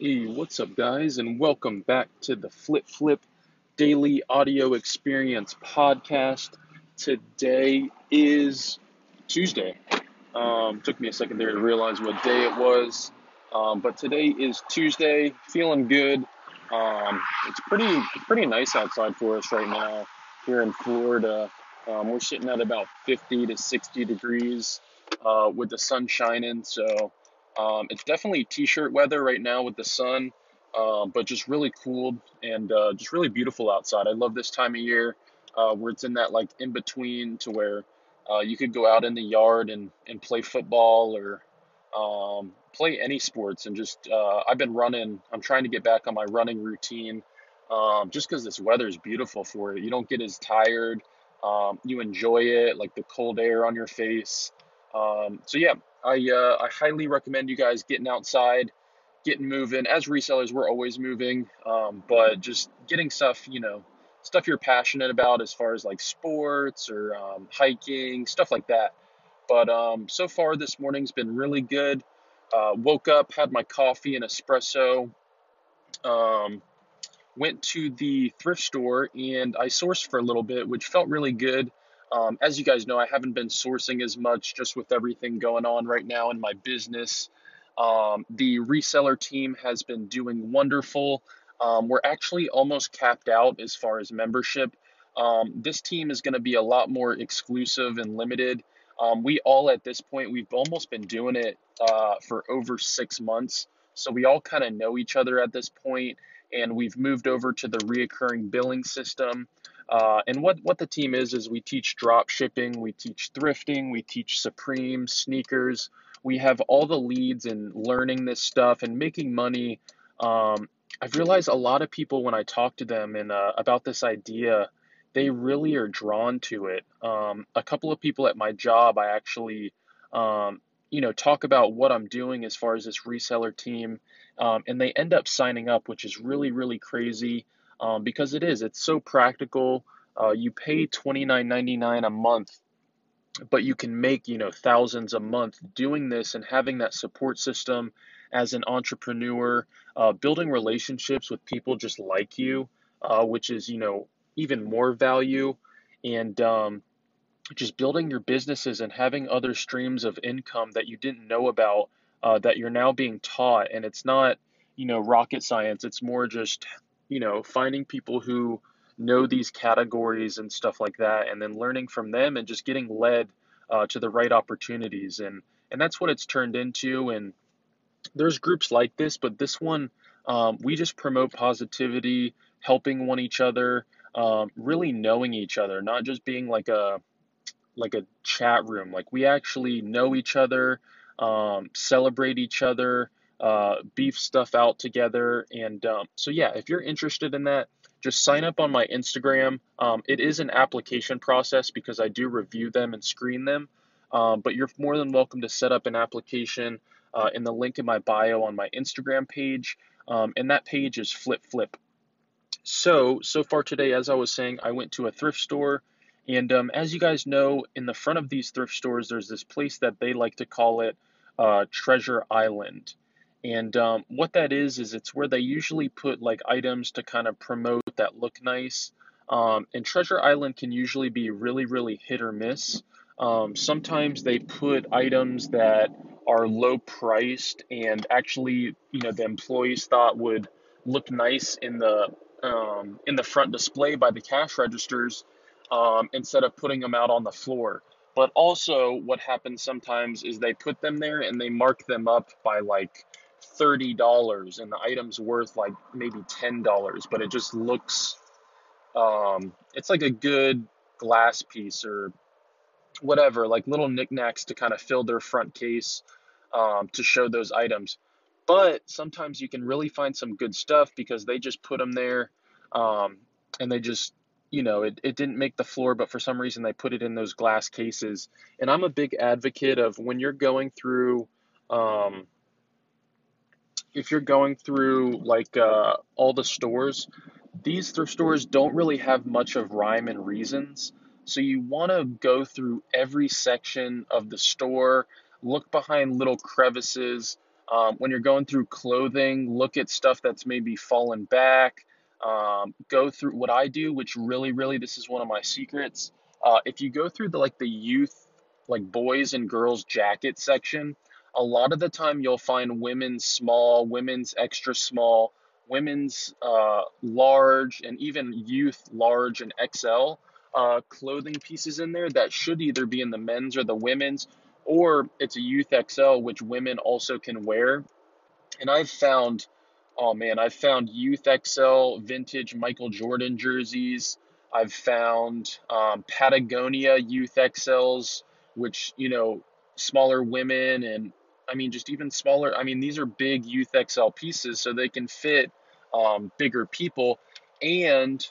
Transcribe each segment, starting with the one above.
Hey, what's up, guys, and welcome back to the Flip Flip Daily Audio Experience podcast. Today is Tuesday. Um, took me a second there to realize what day it was, um, but today is Tuesday. Feeling good. Um, it's pretty pretty nice outside for us right now here in Florida. Um, we're sitting at about 50 to 60 degrees uh, with the sun shining, so um, it's definitely t-shirt weather right now with the sun, um, but just really cool and uh, just really beautiful outside. I love this time of year uh, where it's in that like in between to where uh, you could go out in the yard and, and play football or um, play any sports and just uh, I've been running. I'm trying to get back on my running routine um, just because this weather is beautiful for it. You don't get as tired. Um, you enjoy it, like the cold air on your face. Um, so yeah, I uh, I highly recommend you guys getting outside, getting moving. As resellers, we're always moving, um, but just getting stuff, you know, stuff you're passionate about as far as like sports or um, hiking, stuff like that. But um, so far this morning's been really good. Uh, woke up, had my coffee and espresso. Um, went to the thrift store and I sourced for a little bit, which felt really good. Um, as you guys know, I haven't been sourcing as much just with everything going on right now in my business. Um, the reseller team has been doing wonderful. Um, we're actually almost capped out as far as membership. Um, this team is going to be a lot more exclusive and limited. Um, we all, at this point, we've almost been doing it uh, for over six months. So we all kind of know each other at this point, and we've moved over to the reoccurring billing system. Uh, and what, what the team is, is we teach drop shipping, we teach thrifting, we teach Supreme, sneakers. We have all the leads in learning this stuff and making money. Um, I've realized a lot of people, when I talk to them and uh, about this idea, they really are drawn to it. Um, a couple of people at my job, I actually, um, you know, talk about what I'm doing as far as this reseller team, um, and they end up signing up, which is really, really crazy um, because it is. It's so practical. Uh, you pay $29.99 a month, but you can make you know thousands a month doing this and having that support system as an entrepreneur, uh, building relationships with people just like you, uh, which is you know even more value, and um, just building your businesses and having other streams of income that you didn't know about uh, that you're now being taught, and it's not you know rocket science. It's more just you know, finding people who know these categories and stuff like that, and then learning from them and just getting led uh, to the right opportunities. And and that's what it's turned into. And there's groups like this, but this one, um, we just promote positivity, helping one each other, um, really knowing each other, not just being like a like a chat room. Like we actually know each other, um, celebrate each other, uh, beef stuff out together. And um, so, yeah, if you're interested in that, just sign up on my Instagram. Um, it is an application process because I do review them and screen them. Um, but you're more than welcome to set up an application uh, in the link in my bio on my Instagram page. Um, and that page is Flip Flip. So, so far today, as I was saying, I went to a thrift store. And um, as you guys know, in the front of these thrift stores, there's this place that they like to call it uh, Treasure Island. And um, what that is, is it's where they usually put like items to kind of promote that look nice. Um, and Treasure Island can usually be really, really hit or miss. Um, sometimes they put items that are low priced and actually, you know, the employees thought would look nice in the um, in the front display by the cash registers um, instead of putting them out on the floor. But also, what happens sometimes is they put them there and they mark them up by like $30 and the item's worth like maybe $10, but it just looks, um, it's like a good glass piece or whatever, like little knickknacks to kind of fill their front case um, to show those items. But sometimes you can really find some good stuff because they just put them there um, and they just, you know, it, it didn't make the floor, but for some reason they put it in those glass cases. And I'm a big advocate of when you're going through, um, if you're going through like uh, all the stores, these thrift stores don't really have much of rhyme and reasons. So you want to go through every section of the store, look behind little crevices, Um, when you're going through clothing, look at stuff that's maybe fallen back. Um, go through what I do, which really, really, this is one of my secrets. Uh, if you go through the like the youth, like boys and girls jacket section, a lot of the time you'll find women's small, women's extra small, women's uh, large, and even youth large and XL uh, clothing pieces in there that should either be in the men's or the women's, or it's a youth XL, which women also can wear. And I've found, oh man, I've found youth XL vintage Michael Jordan jerseys. I've found um, Patagonia youth XLs, which, you know, smaller women and I mean, just even smaller. I mean, these are big youth XL pieces, so they can fit um, bigger people. And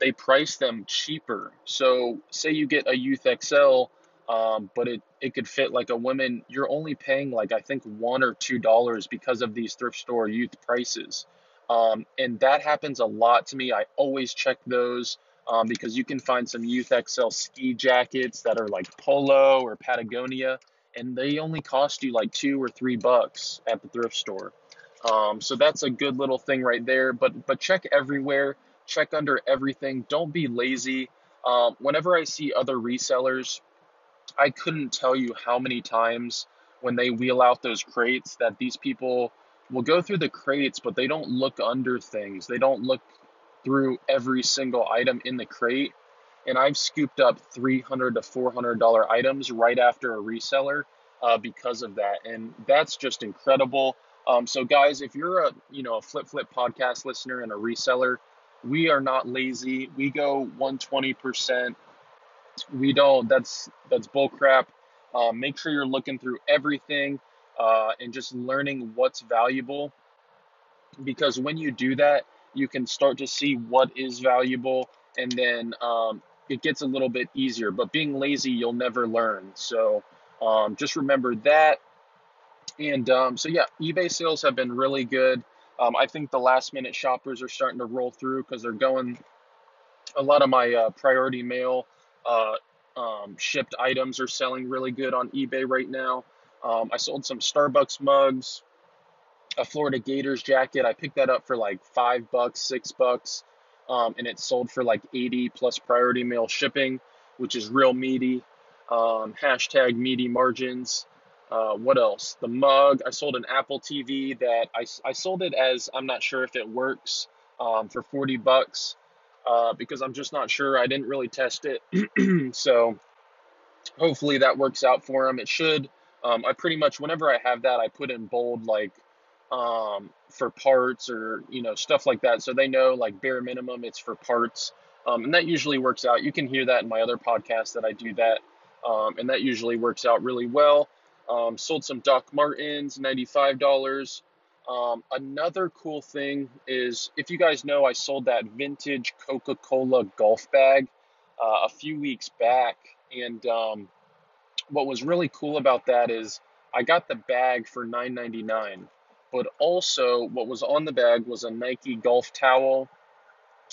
they price them cheaper. So say you get a youth XL, um, but it, it could fit like a woman, you're only paying like I think one or two dollars because of these thrift store youth prices. Um, and that happens a lot to me. I always check those um, because you can find some youth XL ski jackets that are like Polo or Patagonia, and they only cost you like two or three bucks at the thrift store. Um, so that's a good little thing right there. But but check everywhere check under everything. Don't be lazy. Um, whenever I see other resellers, I couldn't tell you how many times when they wheel out those crates that these people will go through the crates, but they don't look under things. They don't look through every single item in the crate. And I've scooped up 300 to 400 dollar items right after a reseller uh, because of that, and that's just incredible. Um, so guys, if you're a you know a flip flip podcast listener and a reseller, we are not lazy. We go 120%. We don't, that's, that's bull crap. Uh, make sure you're looking through everything uh, and just learning what's valuable. Because when you do that, you can start to see what is valuable and then um, it gets a little bit easier. But being lazy, you'll never learn. So um, just remember that. And um, so, yeah, eBay sales have been really good. Um, I think the last minute shoppers are starting to roll through because they're going. A lot of my uh, priority mail uh, um, shipped items are selling really good on eBay right now. Um, I sold some Starbucks mugs, a Florida Gators jacket. I picked that up for like five bucks, six bucks, um, and it sold for like 80 plus priority mail shipping, which is real meaty. Um, hashtag meaty margins. Uh, what else? The mug. I sold an Apple TV that I, I sold it as I'm not sure if it works um, for 40 bucks uh, because I'm just not sure. I didn't really test it. so hopefully that works out for them. It should. Um, I pretty much, whenever I have that, I put in bold like um, for parts or, you know, stuff like that. So they know like bare minimum it's for parts. Um, and that usually works out. You can hear that in my other podcast that I do that. Um, and that usually works out really well. Um, sold some Doc Martens, $95. Um, another cool thing is if you guys know, I sold that vintage Coca Cola golf bag uh, a few weeks back. And um, what was really cool about that is I got the bag for $9.99. But also, what was on the bag was a Nike golf towel,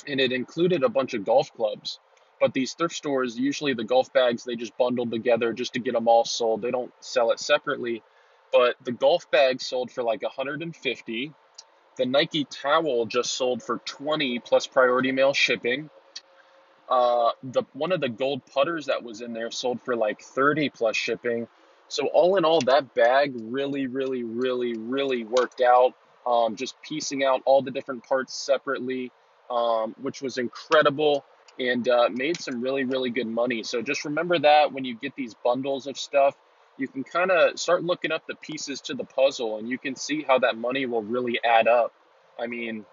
and it included a bunch of golf clubs. But these thrift stores, usually the golf bags, they just bundle together just to get them all sold. They don't sell it separately. But the golf bag sold for like 150. The Nike towel just sold for 20 plus priority mail shipping. Uh, the one of the gold putters that was in there sold for like 30 plus shipping. So all in all, that bag really, really, really, really worked out. Um, just piecing out all the different parts separately, um, which was incredible and uh, made some really, really good money. So just remember that when you get these bundles of stuff, you can kind of start looking up the pieces to the puzzle and you can see how that money will really add up. I mean,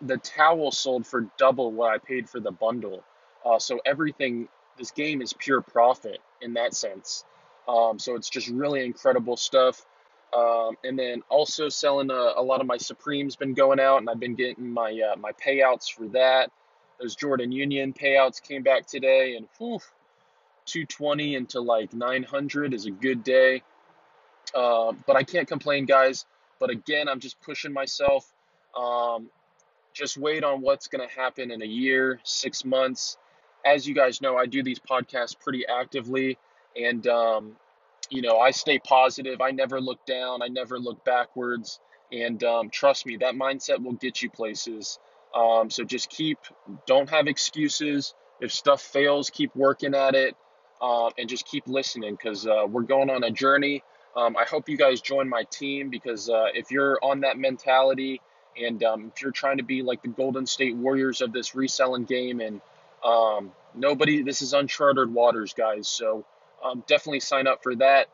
the towel sold for double what I paid for the bundle. Uh, so everything, this game is pure profit in that sense. Um, so it's just really incredible stuff. Um, and then also selling a, a, lot of my Supremes been going out, and I've been getting my uh, my payouts for that. Those Jordan Union payouts came back today, and whew, 220 into like 900 is a good day. Uh, but I can't complain, guys. But again, I'm just pushing myself. Um, just wait on what's going to happen in a year, six months. As you guys know, I do these podcasts pretty actively. And, um, you know, I stay positive. I never look down. I never look backwards. And um, trust me, that mindset will get you places. Um, so just keep, don't have excuses. If stuff fails, keep working at it uh, and just keep listening because uh, we're going on a journey. Um, I hope you guys join my team because uh, if you're on that mentality and um, if you're trying to be like the Golden State Warriors of this reselling game and um, nobody, this is uncharted waters, guys. So um, definitely sign up for that.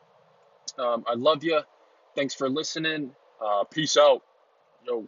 Um, I love you. Thanks for listening. Uh, peace out. Yo.